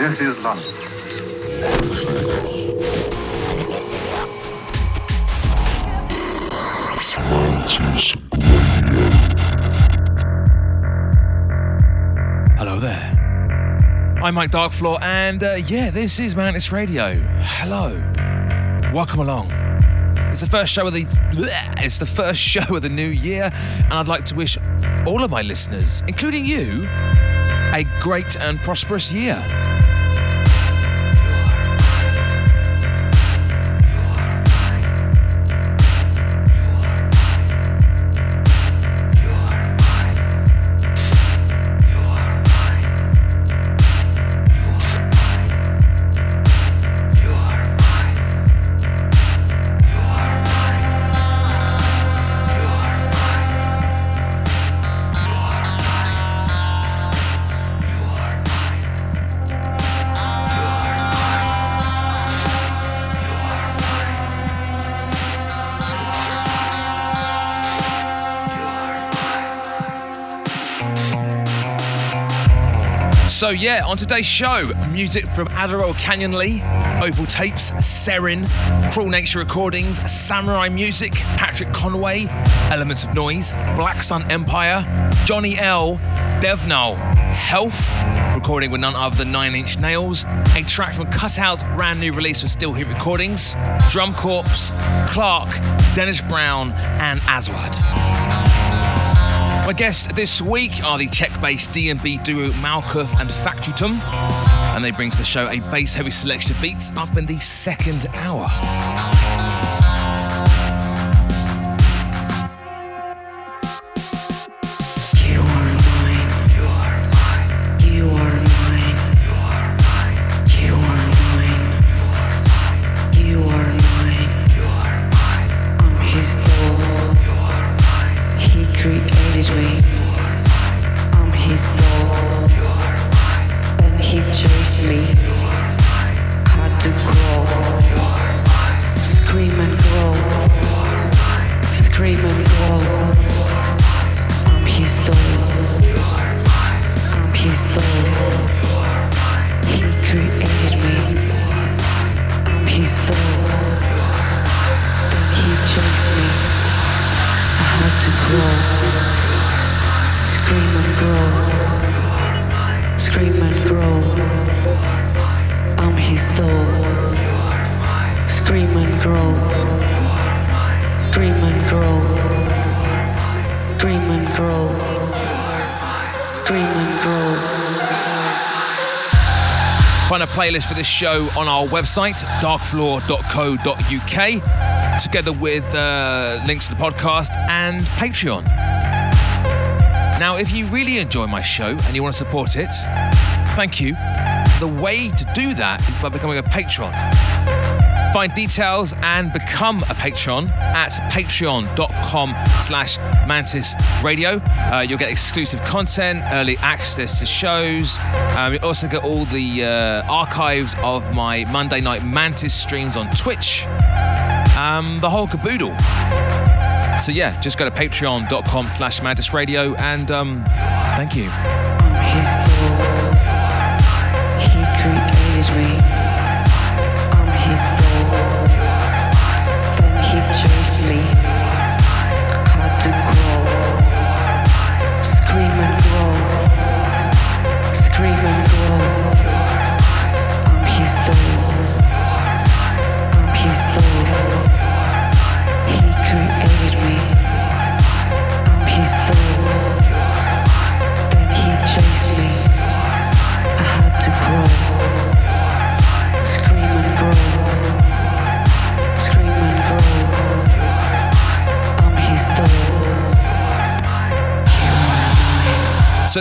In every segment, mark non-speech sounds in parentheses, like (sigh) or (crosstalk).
This is London. Hello there. I'm Mike Darkfloor, and uh, yeah, this is Mantis Radio. Hello. Welcome along. It's the first show of the it's the first (laughs) show of the new year, and I'd like to wish all of my listeners, including you, a great and prosperous year. So yeah, on today's show, music from Adderall Canyonly, Opal Tapes, Serein, Cruel Nature Recordings, Samurai Music, Patrick Conway, Elementz of Noise, Black Sun Empire, Jonny L, Dev/Null, Health, recording with none other than Nine Inch Nails, a track from Cutout's brand new release of Still Heat Recordings, Drum Corps, Khlark, Dennis Brown, and Aswad. My guests this week are the Czech-based D&B duo Malcuth and Facutum, and they bring to the show a bass-heavy selection of beats up in the second hour. Playlist for this show on our website, darkfloor.co.uk, together with uh, links to the podcast and Patreon. Now, if you really enjoy my show and you want to support it, thank you. The way to do that is by becoming a patron. Find details and become a patron at patreon.com slash mantis radio. Uh, you'll get exclusive content, early access to shows. Um, you'll also get all the uh, archives of my Monday night mantis streams on Twitch. Um, the whole caboodle. So yeah, just go to patreon.com slash mantis radio and um, thank you.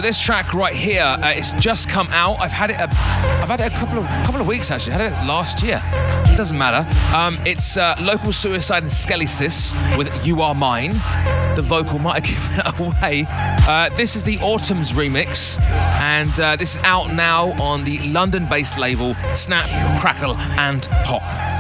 This track right here, uh, it's just come out. I've had it. A, I've had it a couple of couple of weeks actually. I had it last year. It doesn't matter. Um, it's uh, local suicide and Skellysis with "You Are Mine." The vocal might (laughs) have given it away. Uh, this is the Autumn's remix, and uh, this is out now on the London-based label Snap, Crackle, and Pop.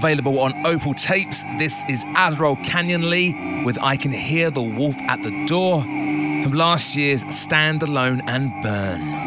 Available on Opal Tapes, this is Adderall Canyonly with I Can Hear the Wolf at the Door from last year's Stand Alone and Burn.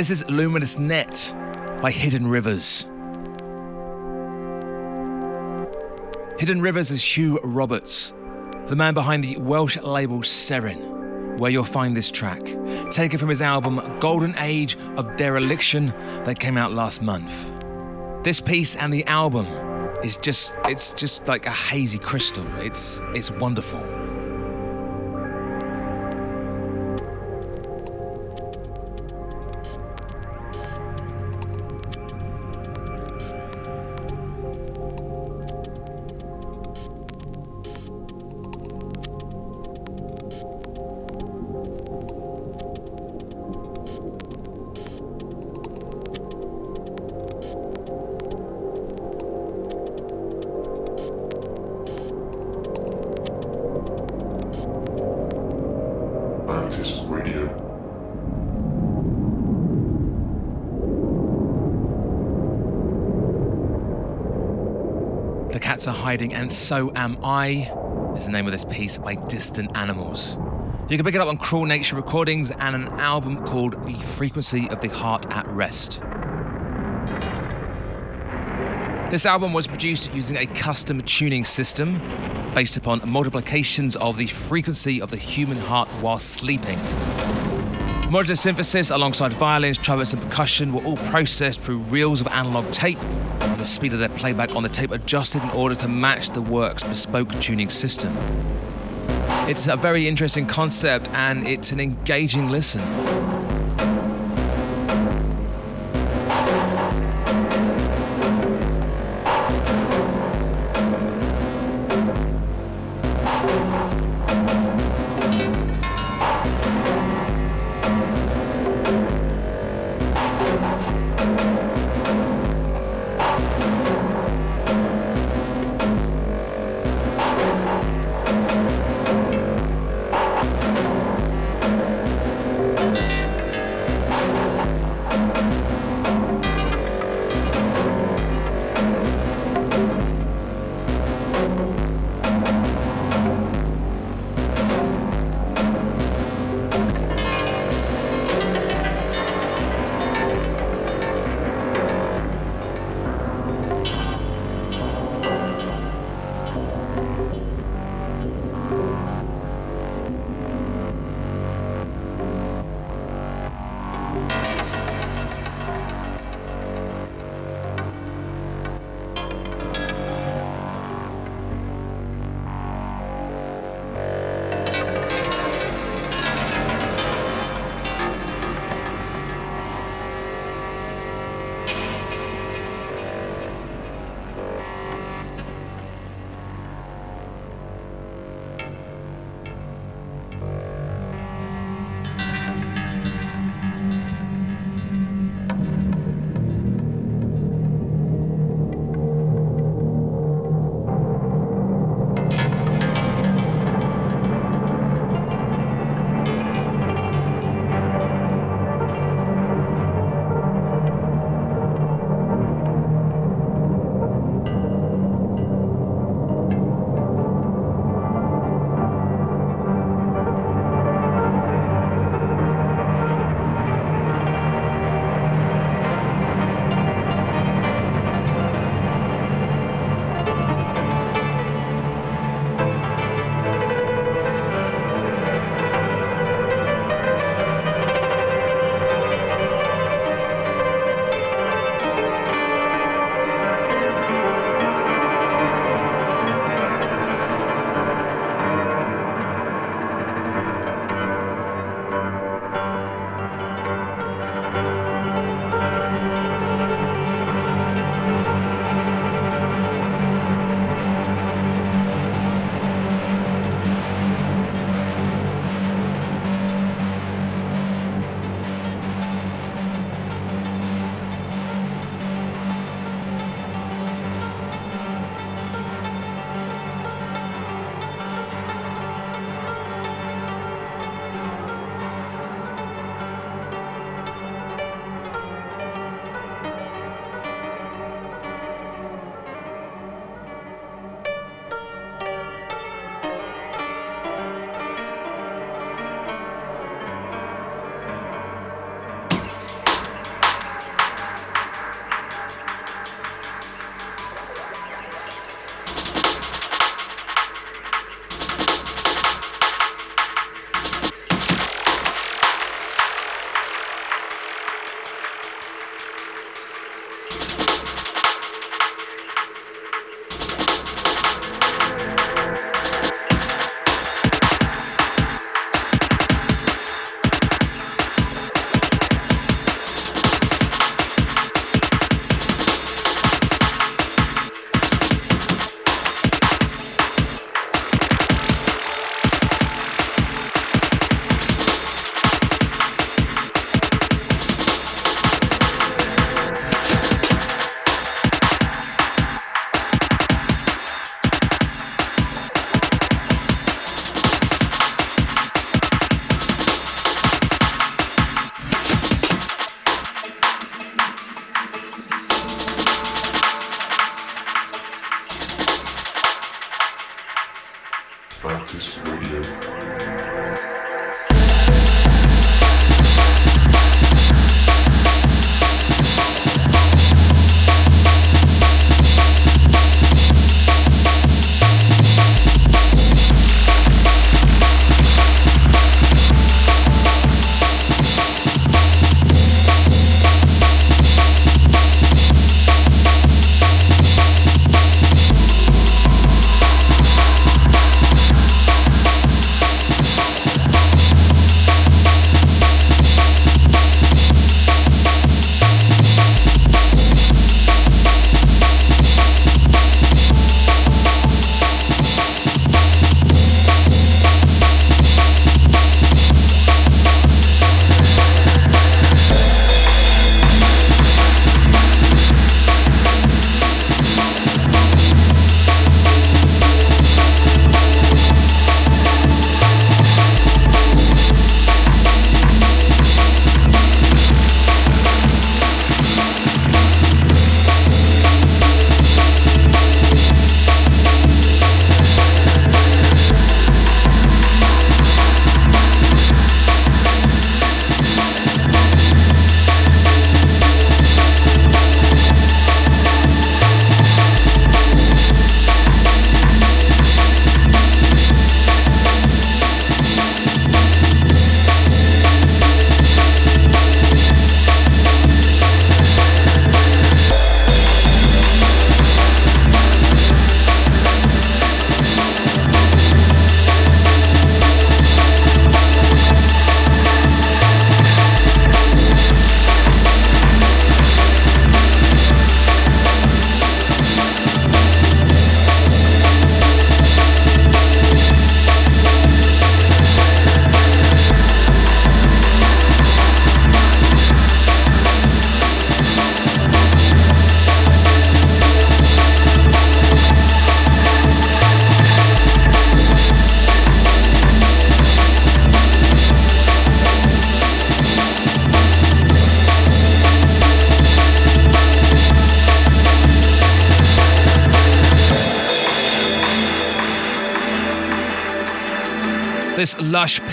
This is Luminous Net by Hidden Rivers. Hidden Rivers is Hugh Roberts, the man behind the Welsh label Serein, where you'll find this track, taken from his album Golden Age of Dereliction that came out last month. This piece and the album is just it's just like a hazy crystal. It's it's wonderful. Hiding, and so am I. Is the name of this piece by Distant Animals. You can pick it up on Cruel Nature Recordings and an album called The Frequency of the Heart at Rest. This album was produced using a custom tuning system based upon multiplications of the frequency of the human heart while sleeping. Modular synthesis alongside violins, trumpets, and percussion were all processed through reels of analog tape, the speed of their playback on the tape adjusted in order to match the work's bespoke tuning system. It's a very interesting concept and it's an engaging listen.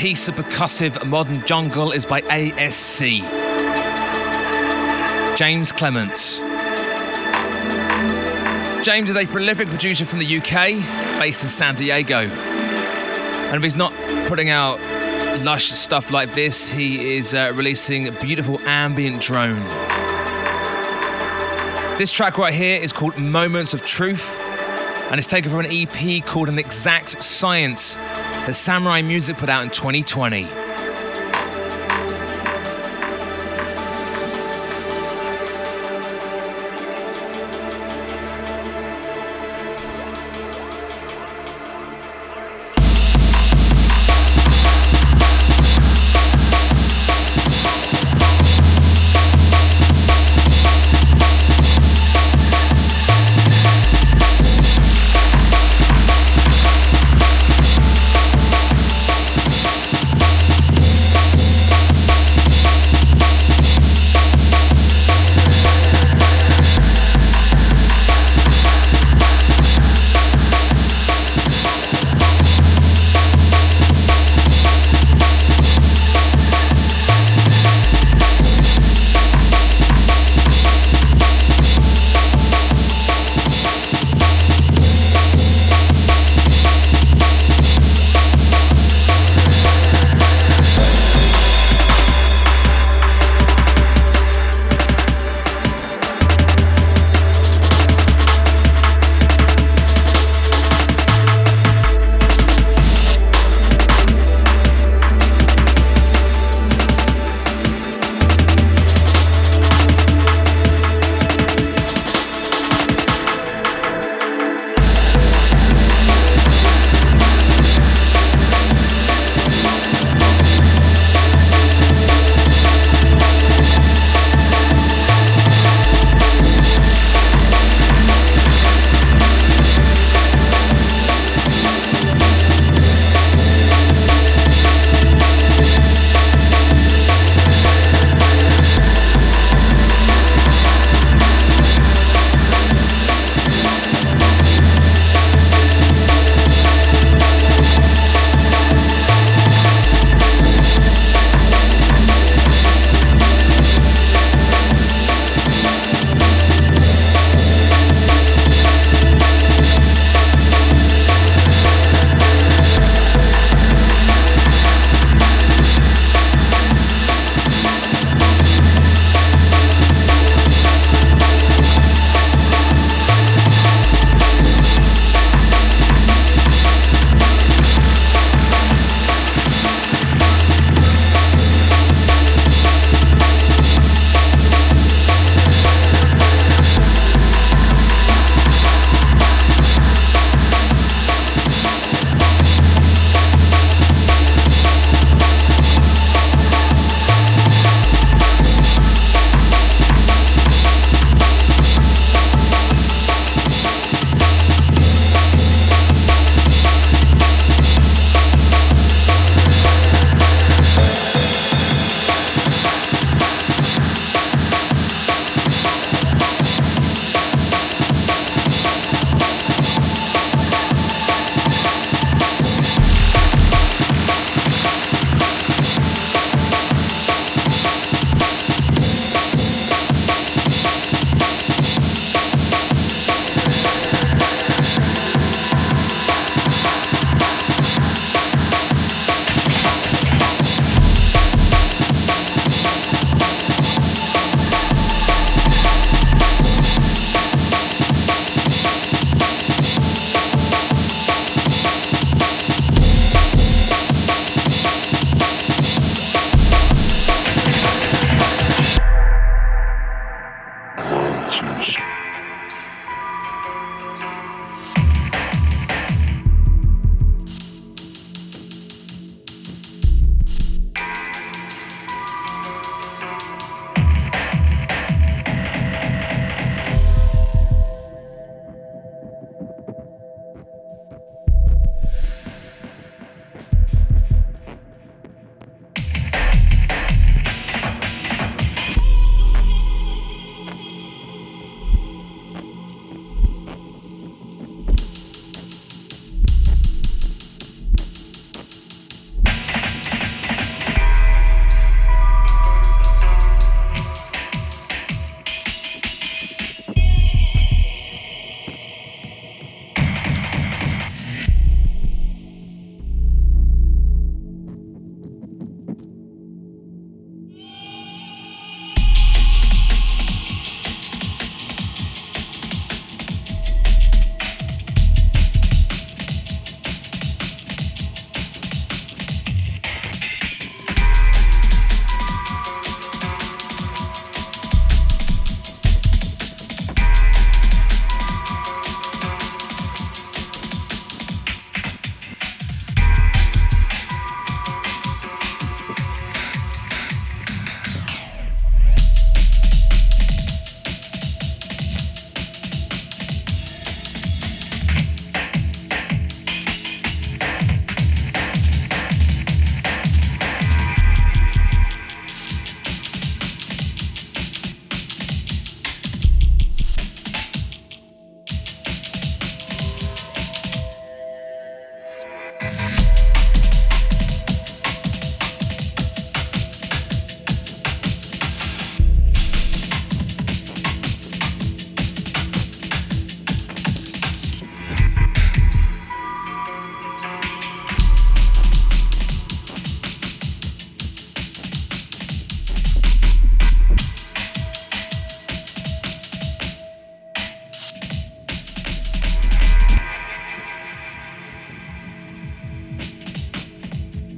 Piece of percussive modern jungle is by ASC. James Clements. James is a prolific producer from the UK, based in San Diego. And if he's not putting out lush stuff like this, he is uh, releasing a beautiful ambient drone. This track right here is called Moments of Truth and it's taken from an EP called An Exact Science that Samurai Music put out in 2020.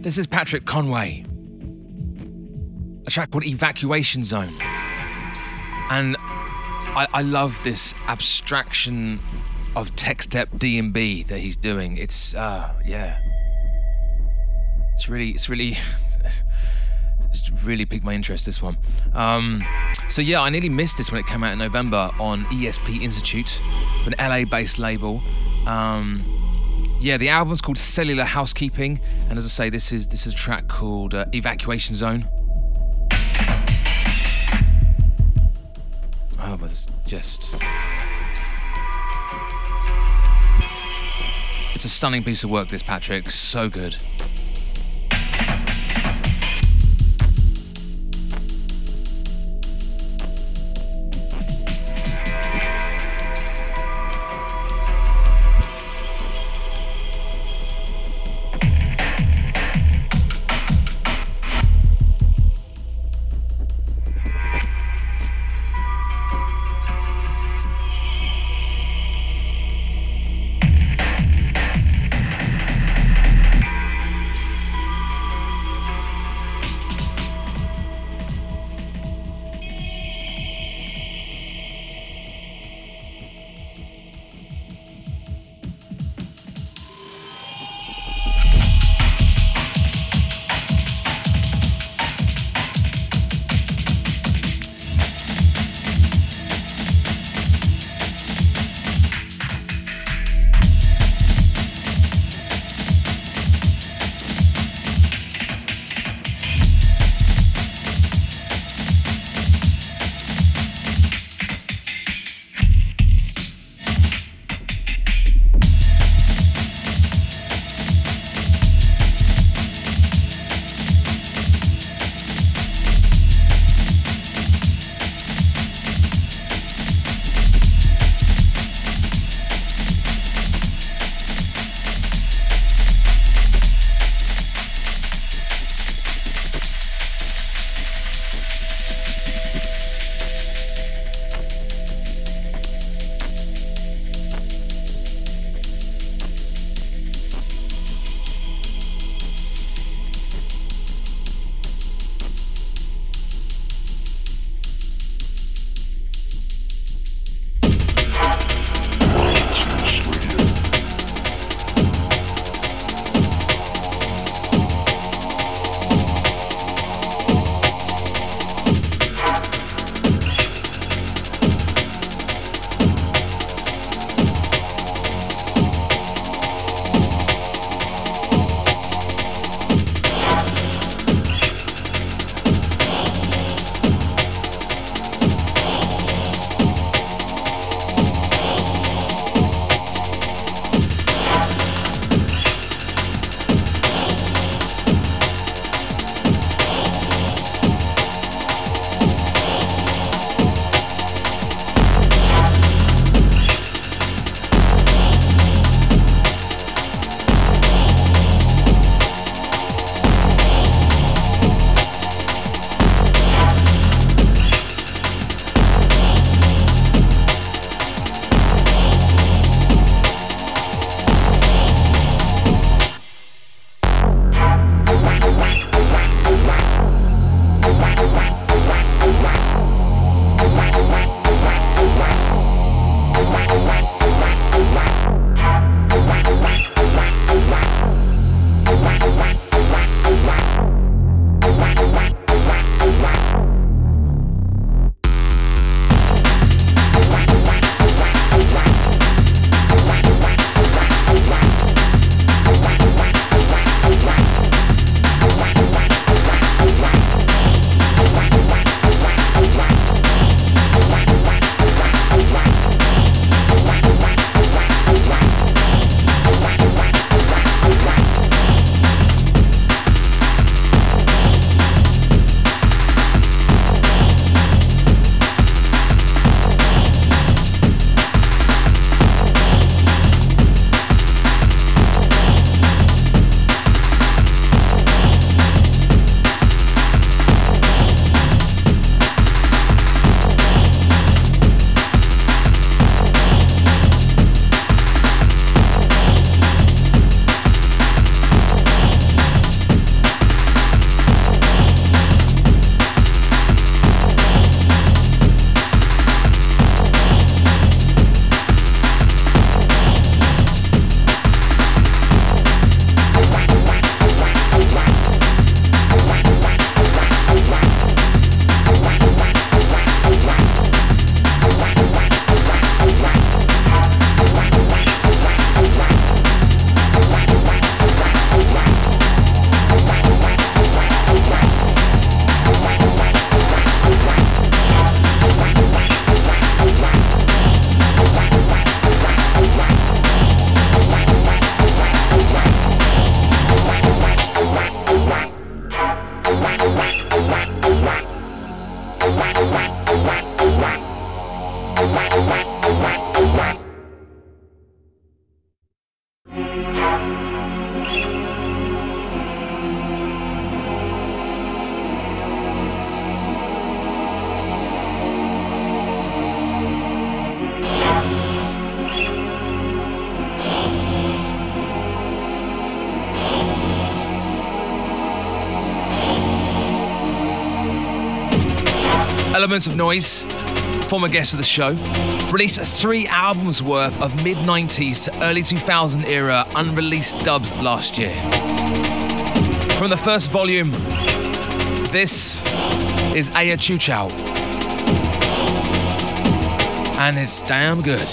This is Patrick Conway. A track called Evacuation Zone. And I, I love this abstraction of tech step D and B that he's doing. It's uh yeah. It's really it's really (laughs) it's really piqued my interest this one. Um so yeah, I nearly missed this when it came out in November on ESP Institute, an LA based label. Um yeah, the album's called Cellular Housekeeping, and as I say, this is this is a track called uh, Evacuation Zone. Oh, but it's just. It's a stunning piece of work, this, Patrick. So good. Elementz of Noise, former guest of the show, released three albums worth of mid 90s to early 2000 era unreleased dubs last year. From the first volume, this is Aya Chu Chow. And it's damn good.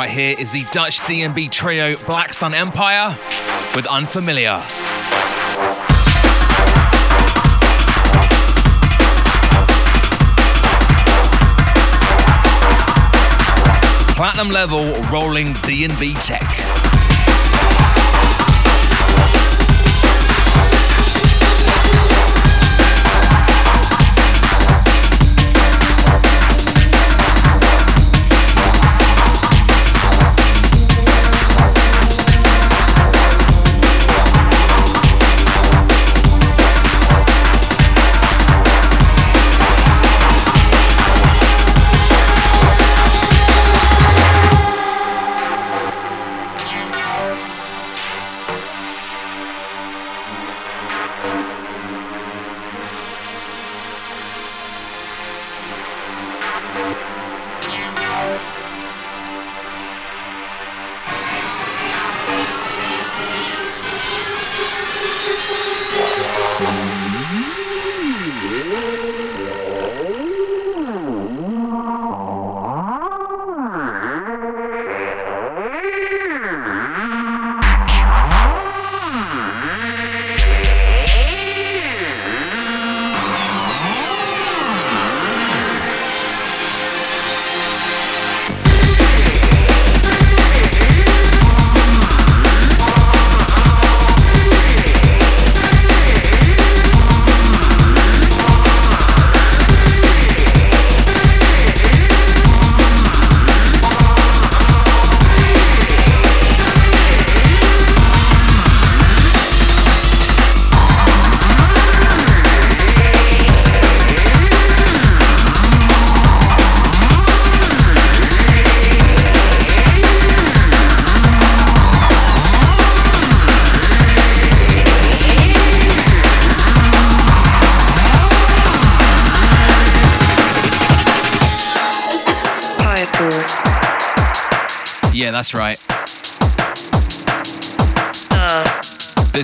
Right here is the Dutch DNB trio Black Sun Empire with Unfamiliar. Platinum level rolling DNB tech.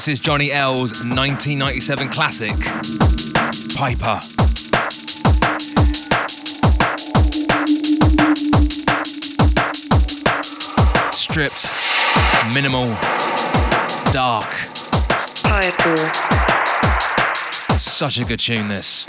This is Jonny L's 1997 classic, Piper. Stripped, minimal, dark. Piper. Such a good tune, this.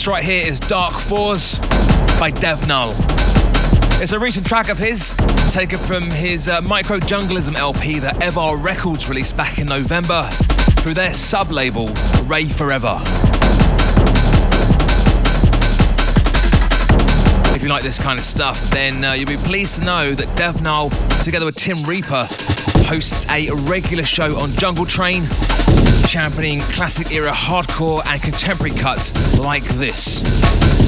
This right here is Dark Fours by Dev/Null. It's a recent track of his, taken from his uh, Micro Junglism LP that Evar Records released back in November through their sub label, Ray Forever. If you like this kind of stuff, then uh, you'll be pleased to know that Dev/Null, together with Tim Reaper, hosts a regular show on Jungle Train, championing classic era hardcore and contemporary cuts like this.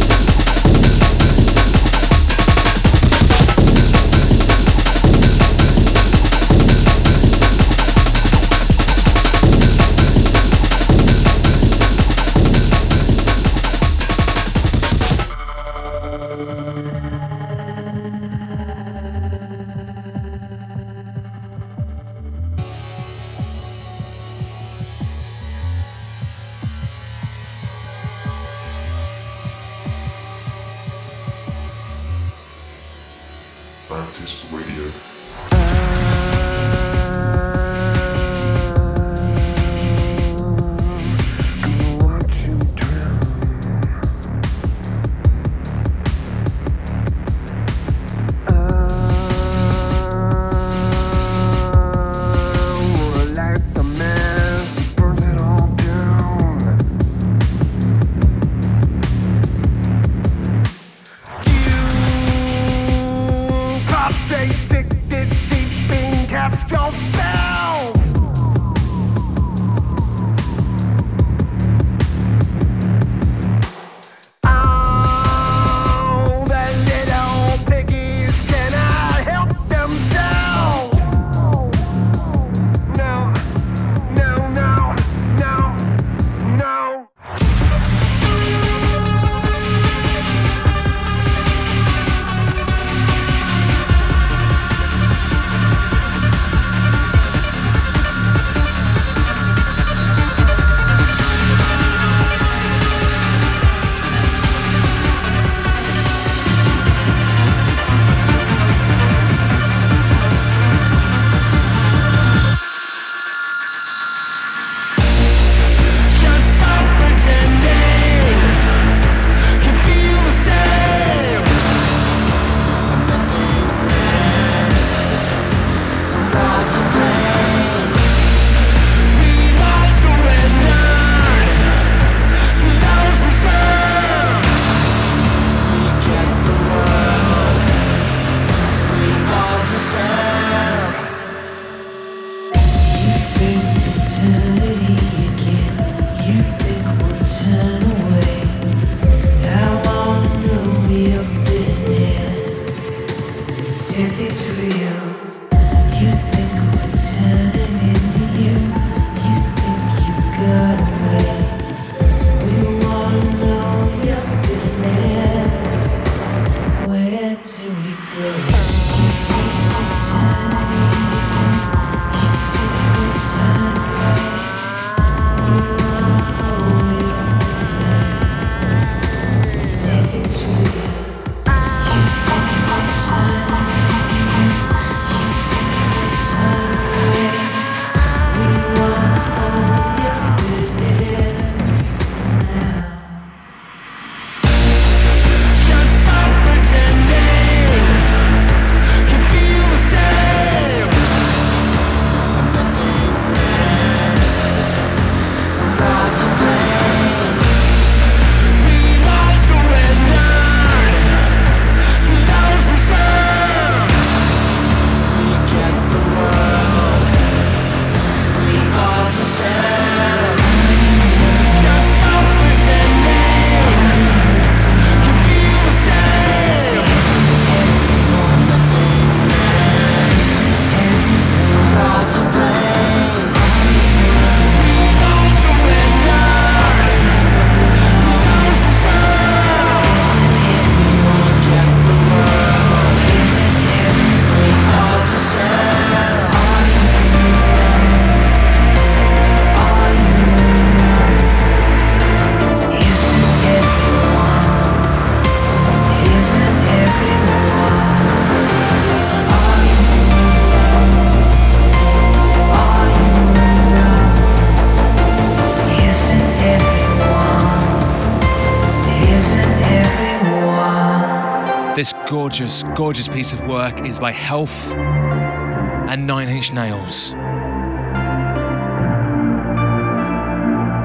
Gorgeous, gorgeous piece of work is by Health and Nine Inch Nails.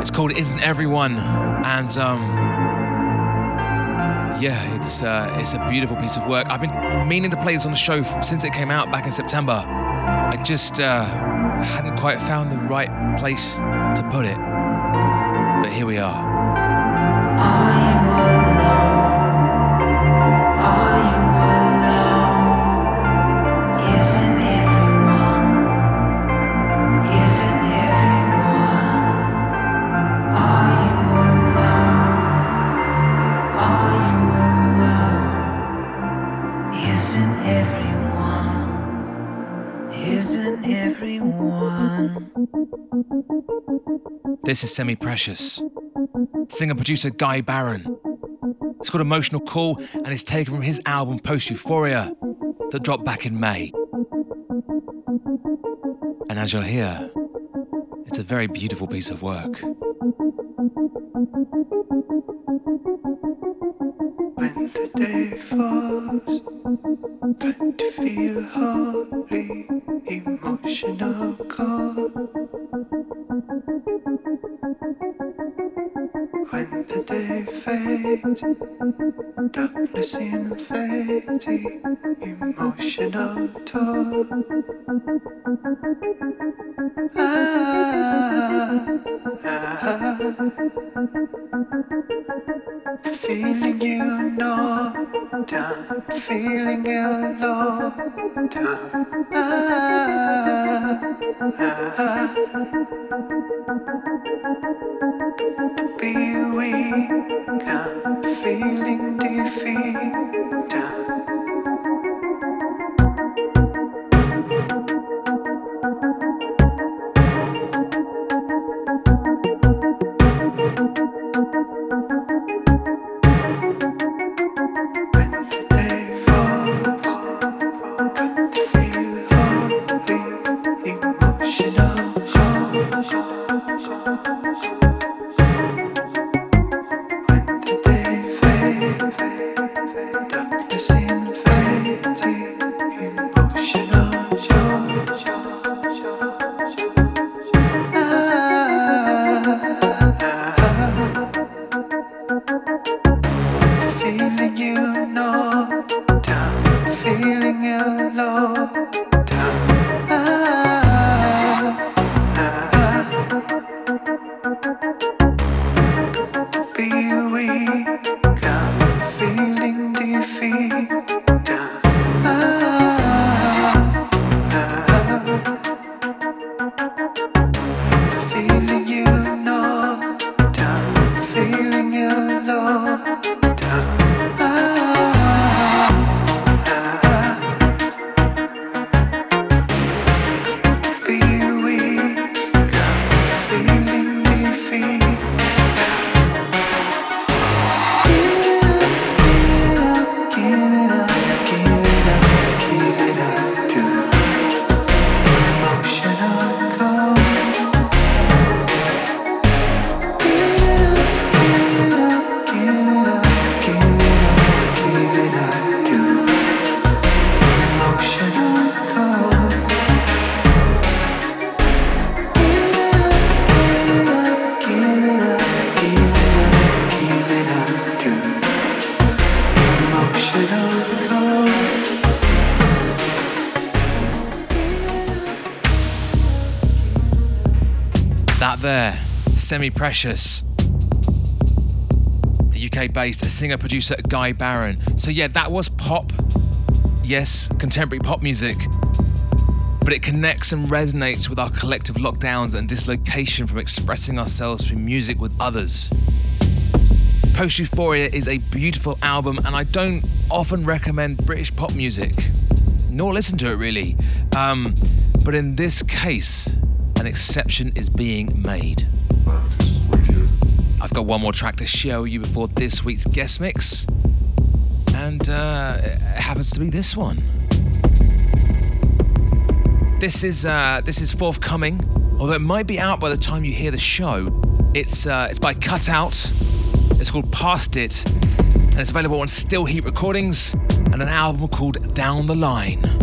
It's called Isn't Everyone, and um, yeah, it's uh, it's a beautiful piece of work. I've been meaning to play this on the show since it came out back in September. I just uh, hadn't quite found the right place to put it, but here we are. This is Semi Precious. Singer producer Guy Barron. It's called Emotional Call and it's taken from his album Post Euphoria that dropped back in May. And as you'll hear, it's a very beautiful piece of work. Invading, emotional. Ah, ah, feeling you know, down, feeling you low, down. Ah, ah, be weak, I'm feeling defeat, down. Semi Precious. The UK based singer producer Guy Barron. So, yeah, that was pop. Yes, contemporary pop music. But it connects and resonates with our collective lockdowns and dislocation from expressing ourselves through music with others. Post Euphoria is a beautiful album, and I don't often recommend British pop music, nor listen to it really. Um, but in this case, an exception is being made. Got one more track to show you before this week's guest mix, and uh, it happens to be this one. This is uh, this is forthcoming, although it might be out by the time you hear the show. It's uh, it's by Cut Out. It's called Past It, and it's available on Still Heat Recordings. and an album called Down the Line.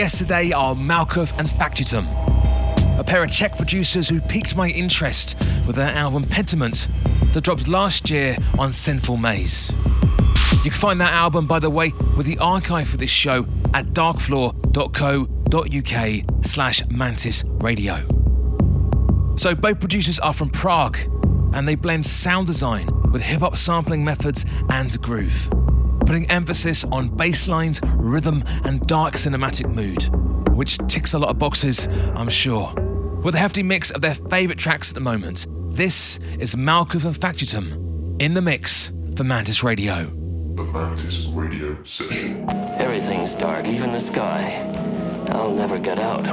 Guests today are Malcuth and Facutum, a pair of Czech producers who piqued my interest with their album Pentiment that dropped last year on Sinful Maze. You can find that album, by the way, with the archive for this show at darkfloor.co.uk slash mantis radio. So both producers are from Prague and they blend sound design with hip hop sampling methods and groove, putting emphasis on bass lines, rhythm, and dark cinematic mood, which ticks a lot of boxes, I'm sure. With a hefty mix of their favourite tracks at the moment, this is Malcuth and Facutum in the mix for Mantis Radio. The Mantis Radio Session. Everything's dark, even the sky. I'll never get out.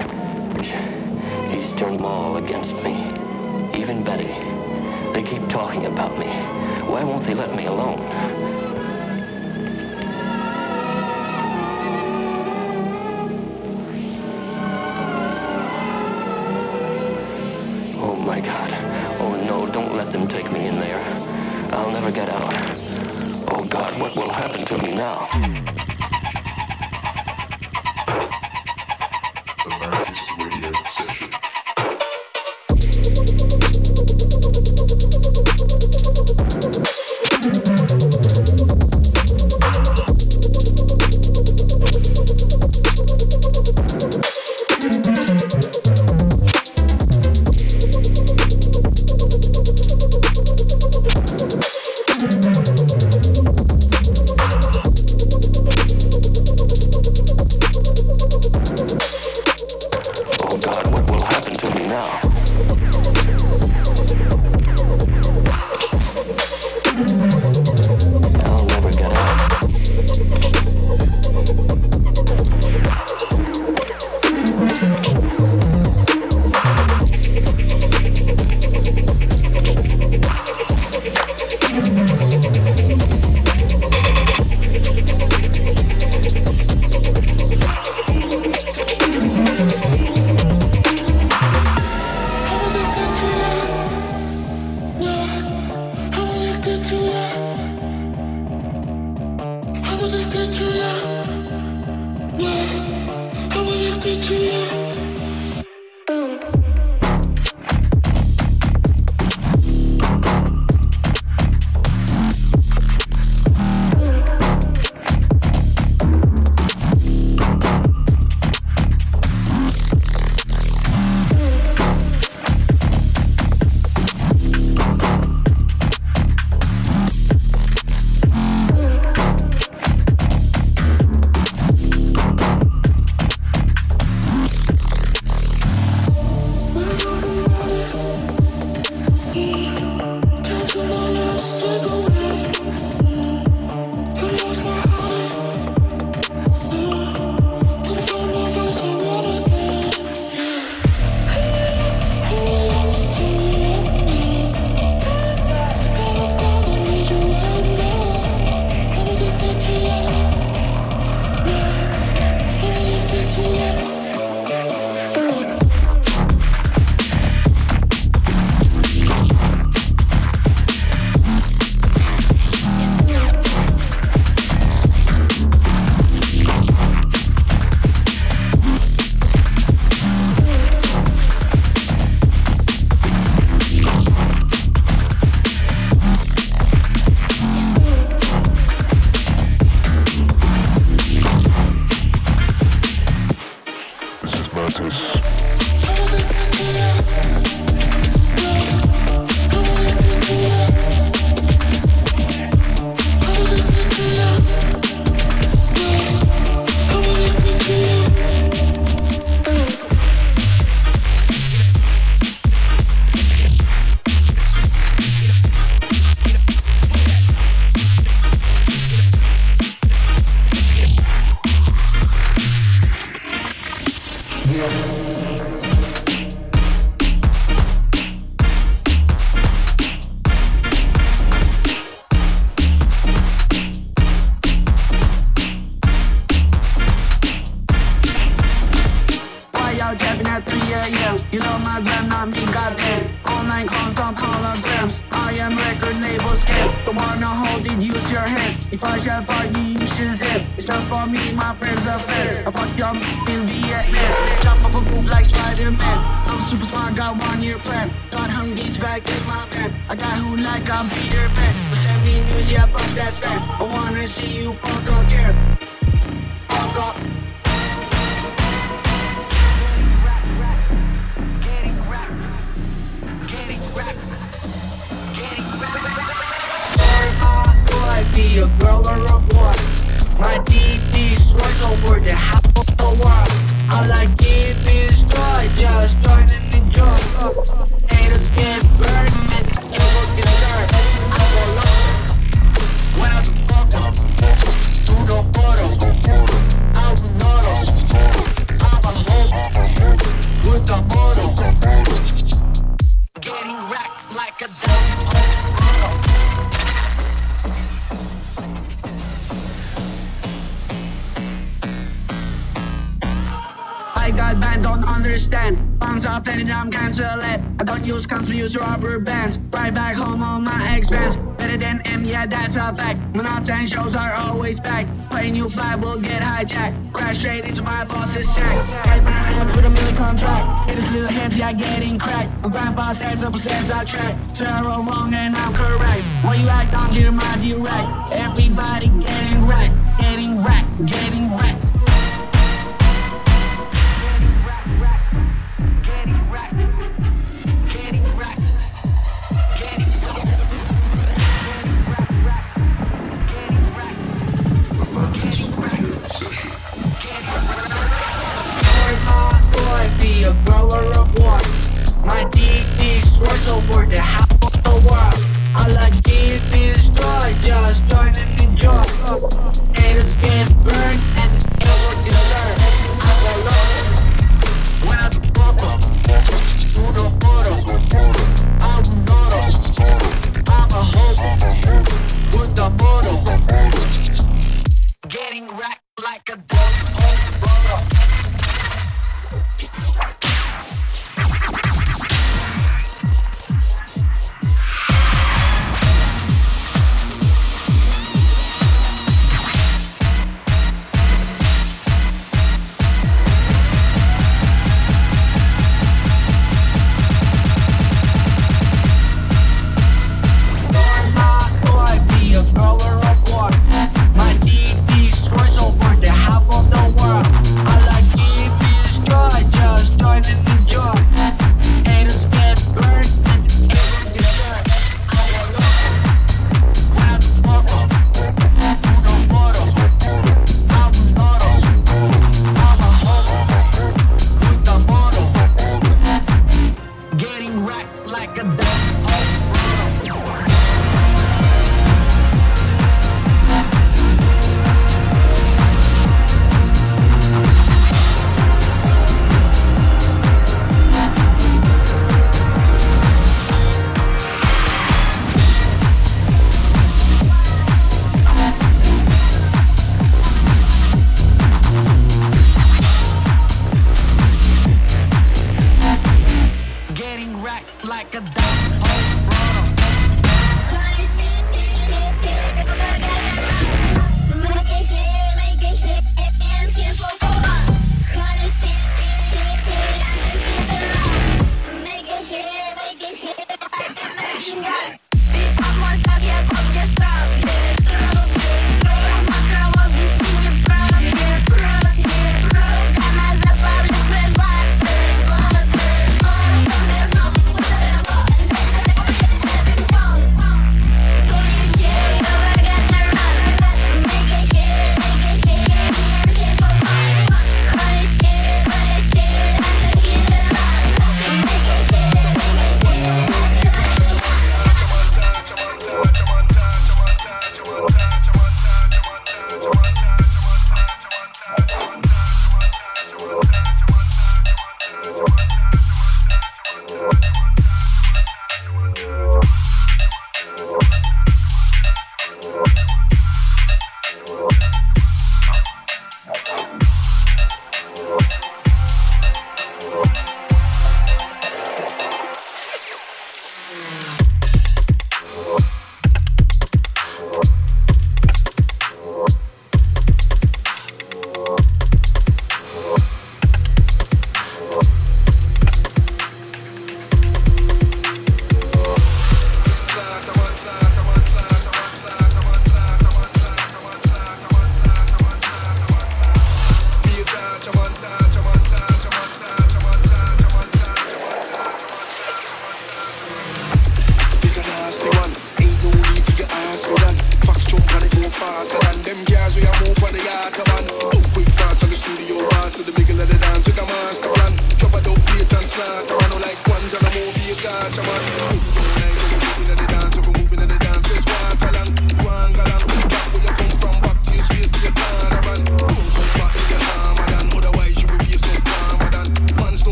He's turned them all against me. Even Betty. They keep talking about me. Why won't they let me alone? My god. Oh no, don't let them take me in there. I'll never get out. Oh god, what will happen to me now?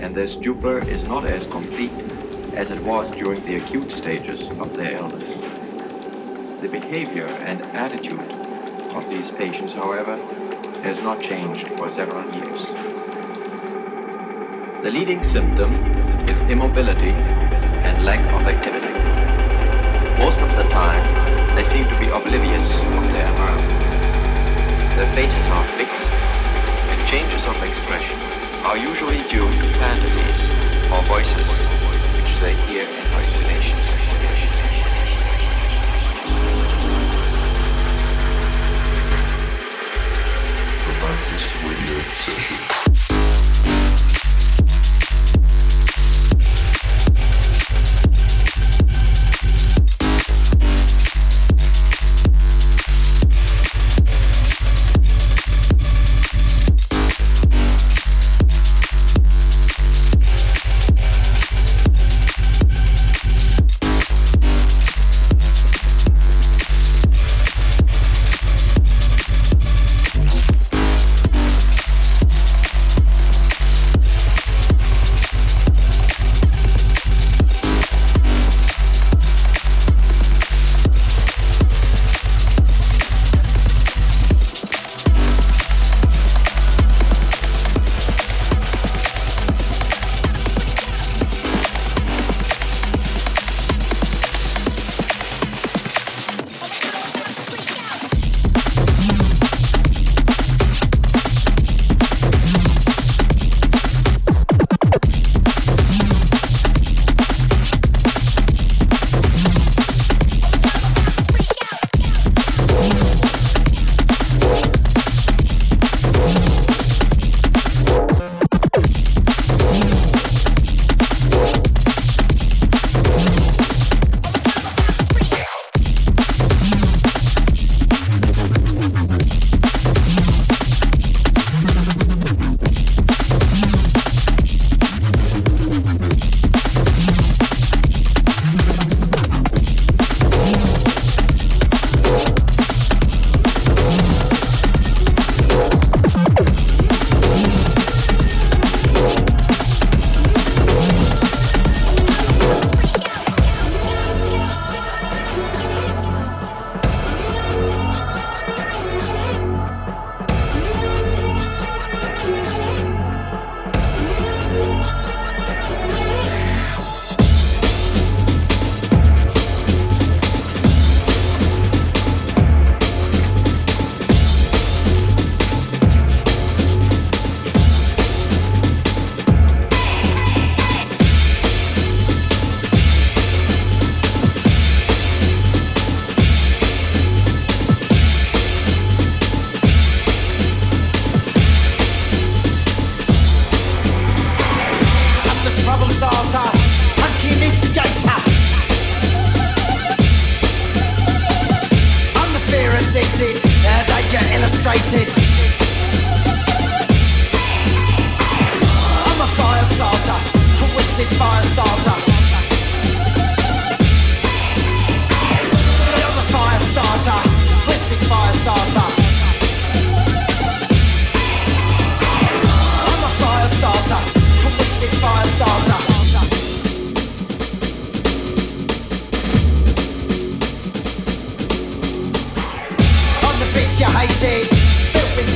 And their stupor is not as complete as it was during the acute stages of their illness. The behavior and attitude of these patients, however, has not changed for several years. The leading symptom is immobility and lack of activity. Most of the time, they seem to be oblivious of their environment. Their faces are fixed, and changes of expression are usually due to fantasies or voices which they hear in hallucinations. Radio Session.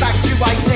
back to identity.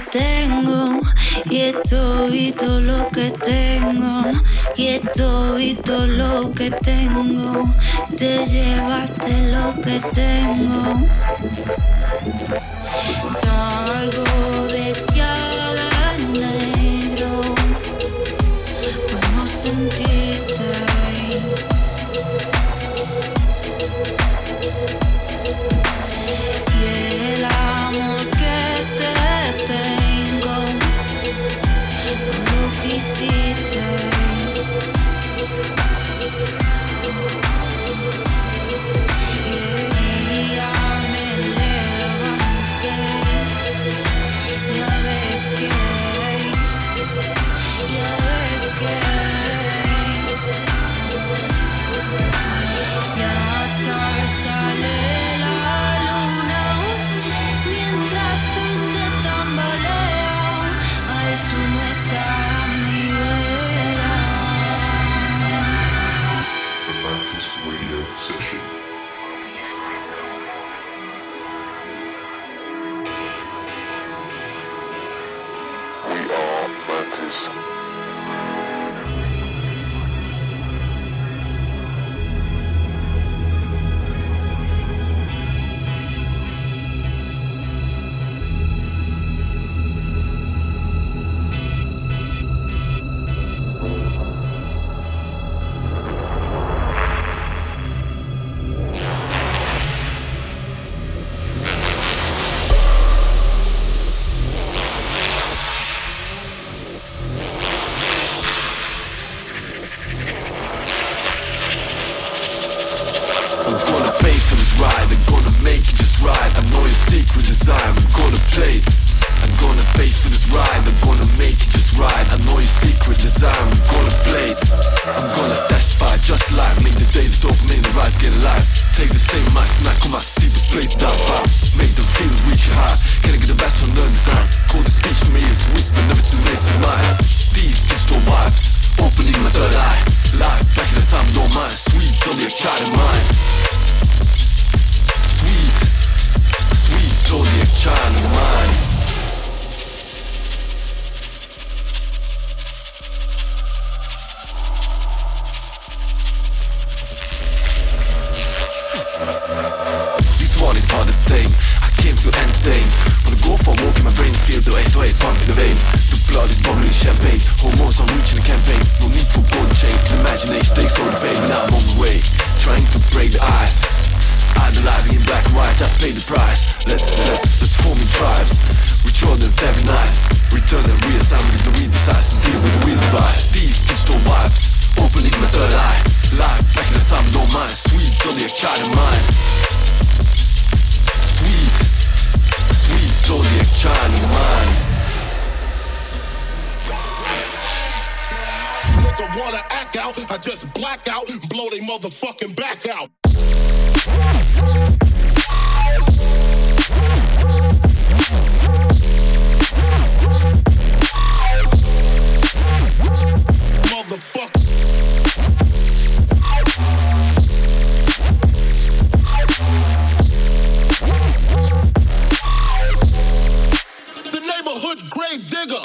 que tengo y esto y todo lo que tengo y esto y todo lo que tengo te llevaste lo que tengo. Salgo hood grave digger.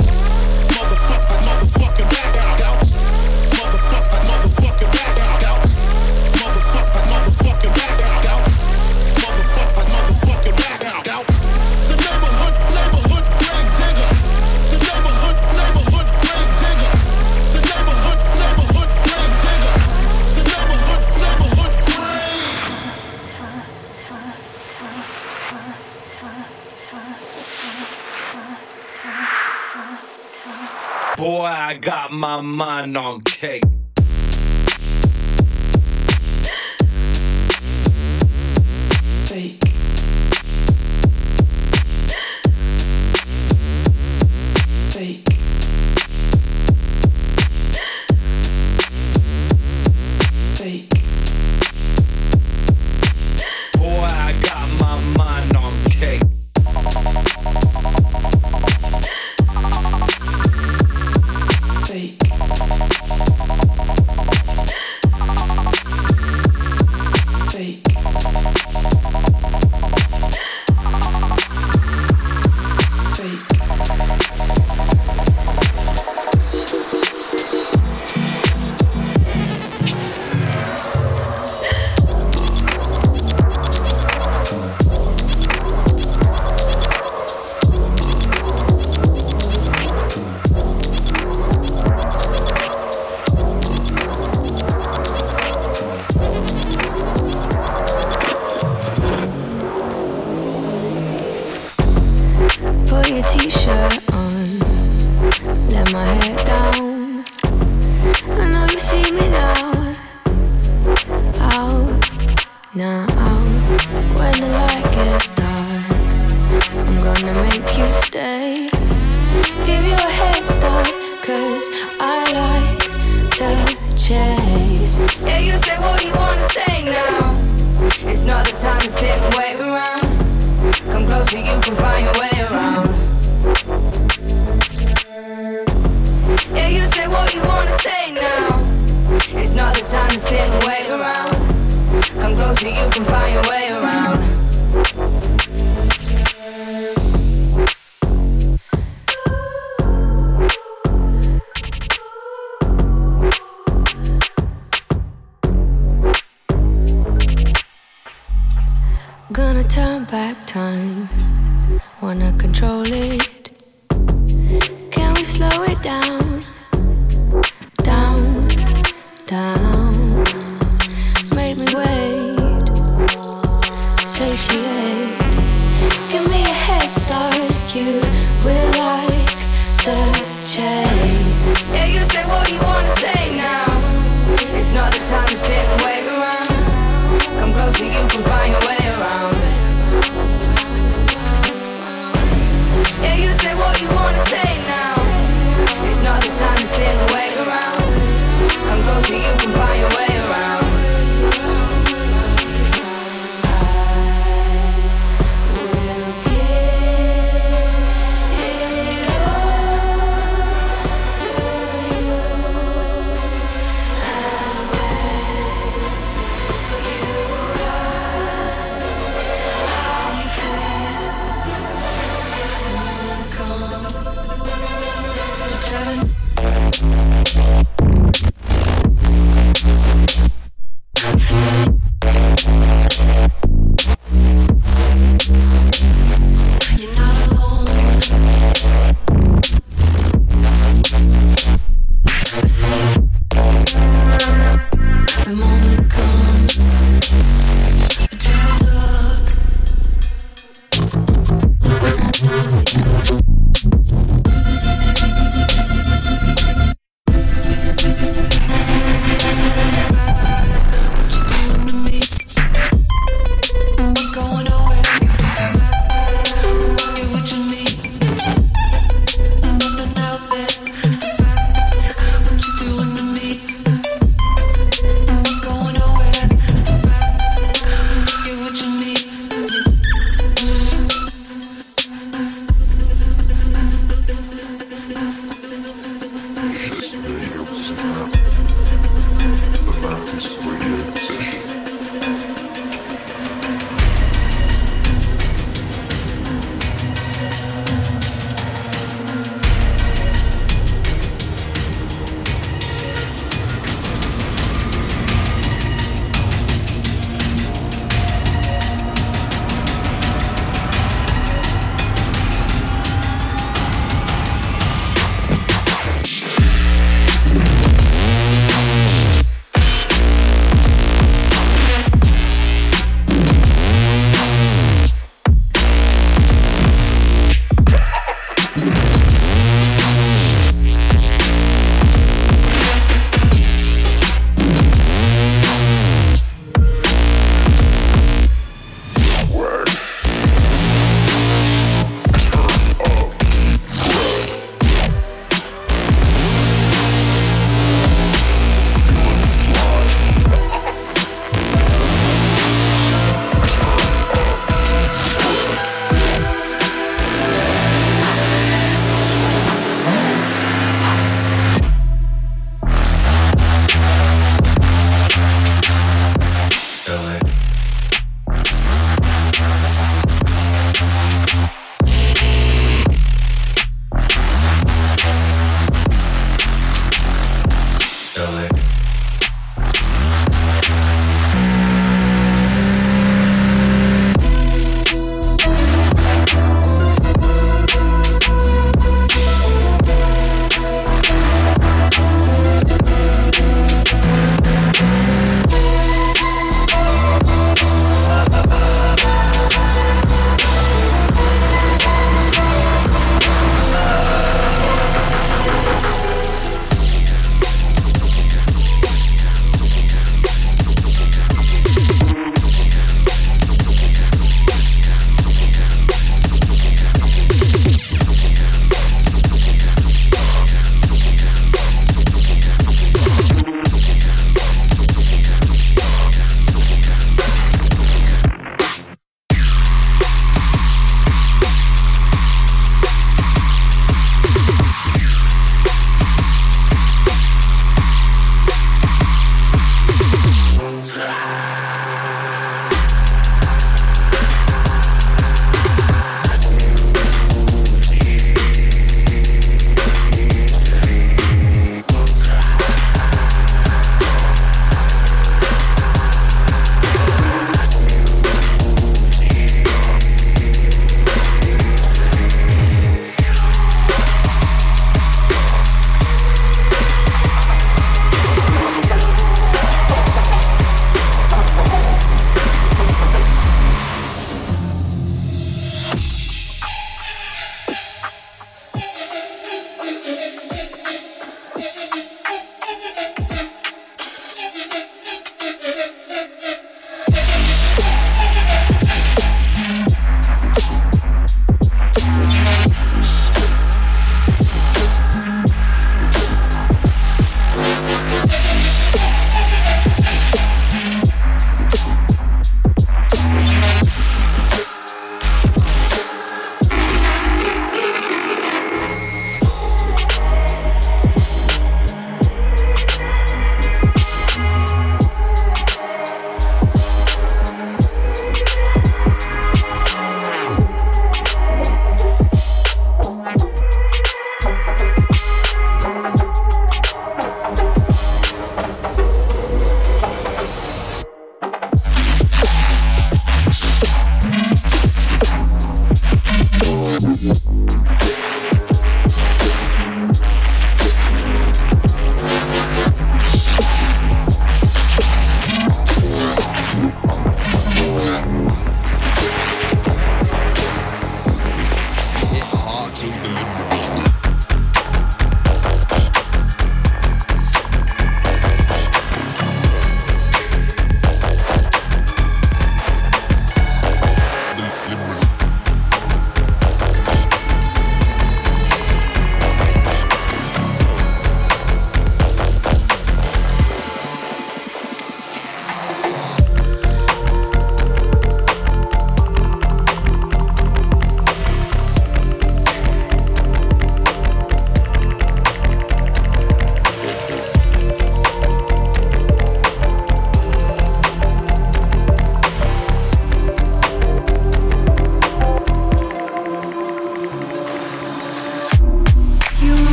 Motherfucker, motherfucking back out. Boy, I got my mind on cake.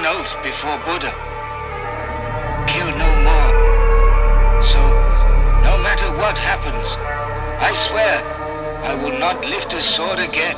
an oath before Buddha. Kill no more. So, no matter what happens, I swear I will not lift a sword again.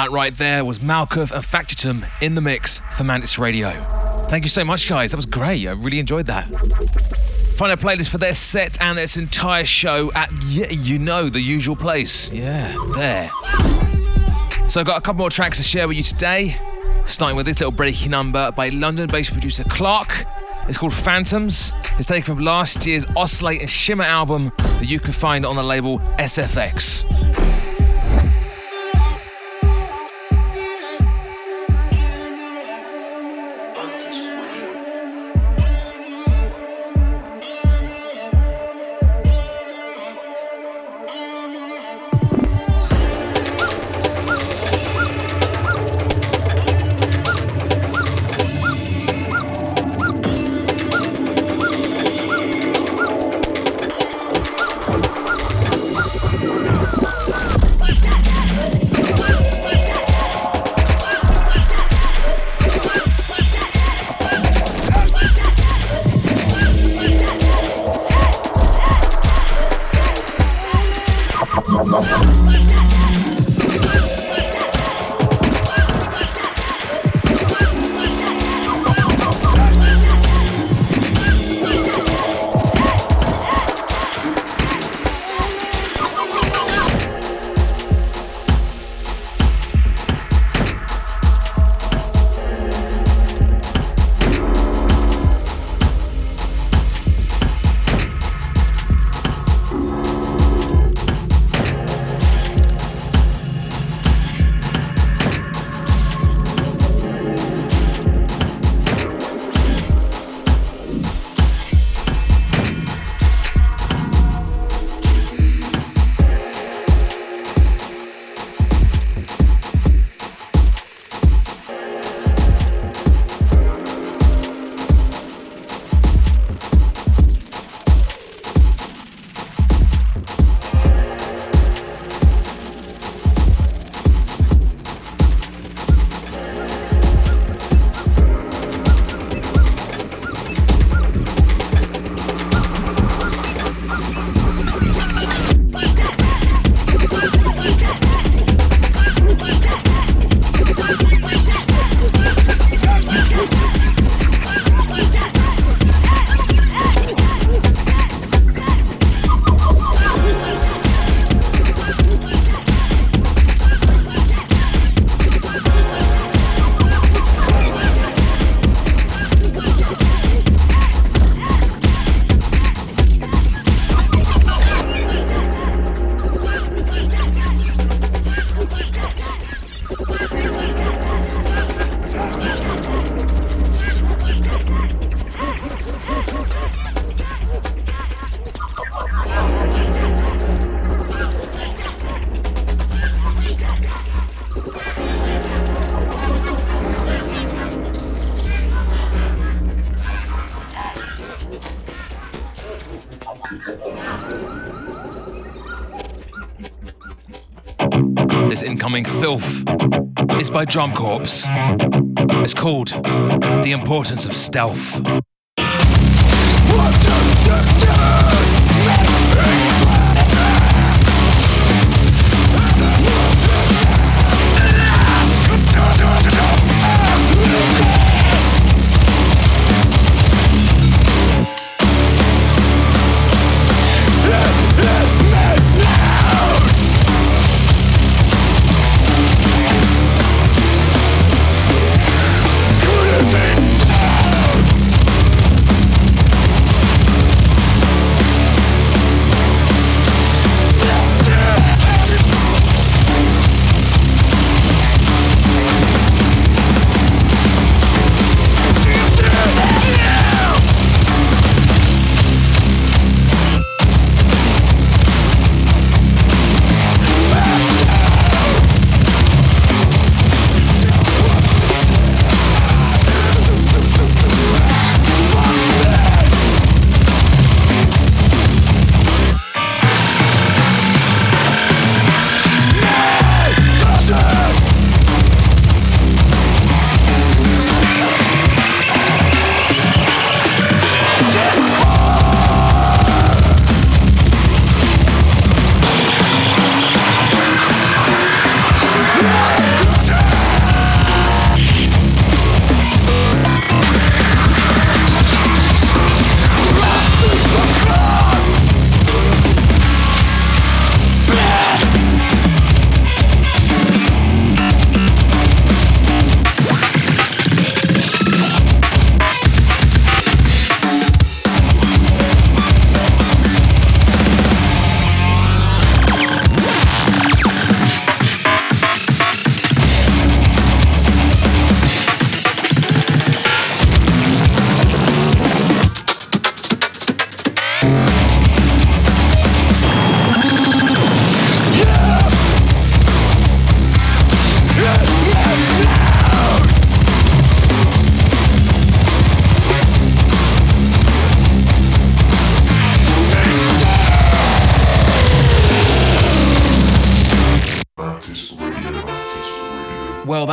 That right there was Malcuth and Facutum in the mix for Mantis Radio. Thank you so much, guys. That was great. I really enjoyed that. Find a playlist for their set and its entire show at, yeah, you know, the usual place. Yeah, there. So I've got a couple more tracks to share with you today, starting with this little breaking number by London-based producer Khlark. It's called Phantoms. It's taken from last year's Oscillate and Shimmer album that you can find on the label SFX. Filth is by Drumcorps. It's called The Importance of Stealth.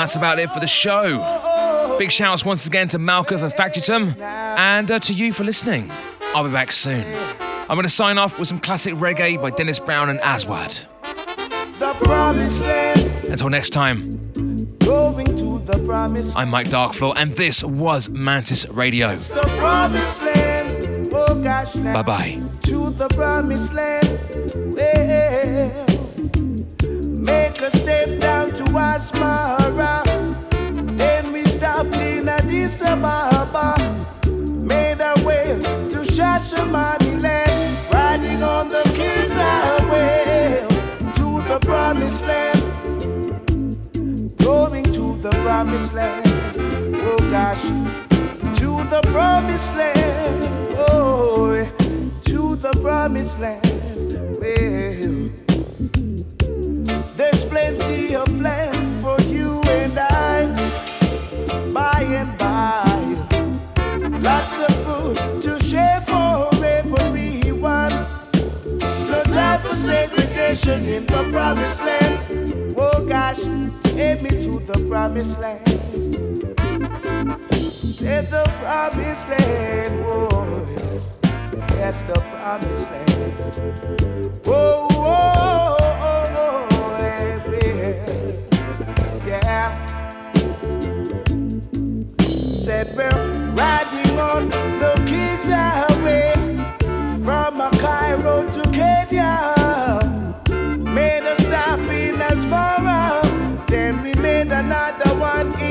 That's about it for the show. Big shouts once again to Malcuth for Facutum and uh, to you for listening. I'll be back soon. I'm going to sign off with some classic reggae by Dennis Brown and Aswad. The promised land, Until next time, going to the promised I'm Mike Darkfloor, and this was Mantis Radio. the promised land. Oh gosh, Bye bye.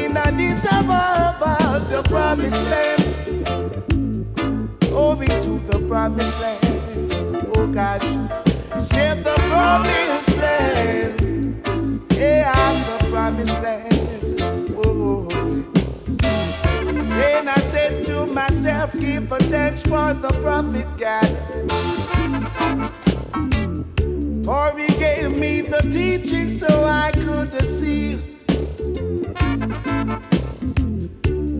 In Addis Ababa, the promised land. Oh, Going to the promised land. Oh gosh, save the promised land. Yeah, the promised land. Oh. Then I said to myself, give a thanks for the prophet God. For he gave me the teaching so I could see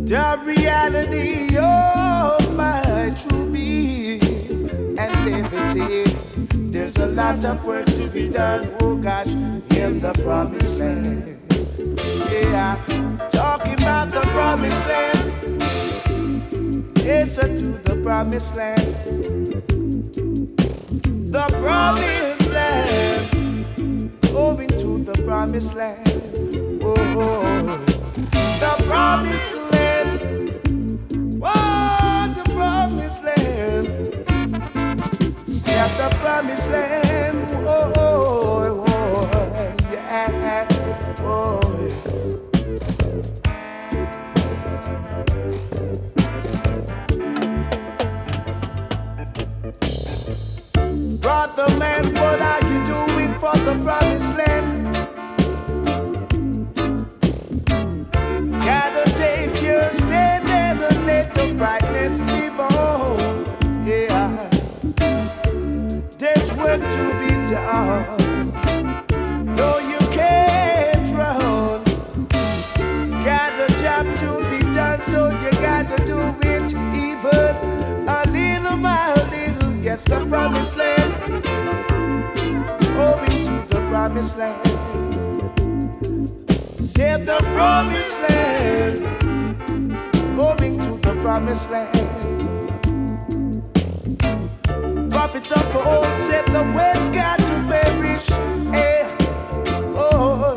the reality of my true being and liberty. There's a lot of work to be done, oh gosh, in the promised land. Yeah, talking about the promised land. Yes, to the promised land. The promised land. Going to the promised land. Oh. Oh. Oh, Brother man, what are you doing for the promised the promised land. Going to the promised land. The promised land. To the promised land. Prophets of old said the west got to perish. Eh, oh,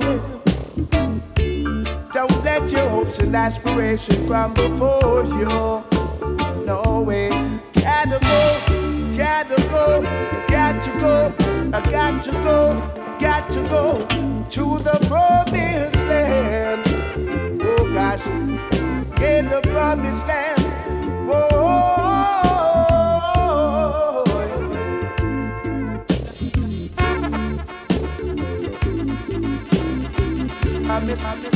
don't let your hopes and aspirations crumble for you. No way. Gotta go, gotta go, got to go, I got to go, got to go to the promised land. Oh gosh, in the promised land. Thank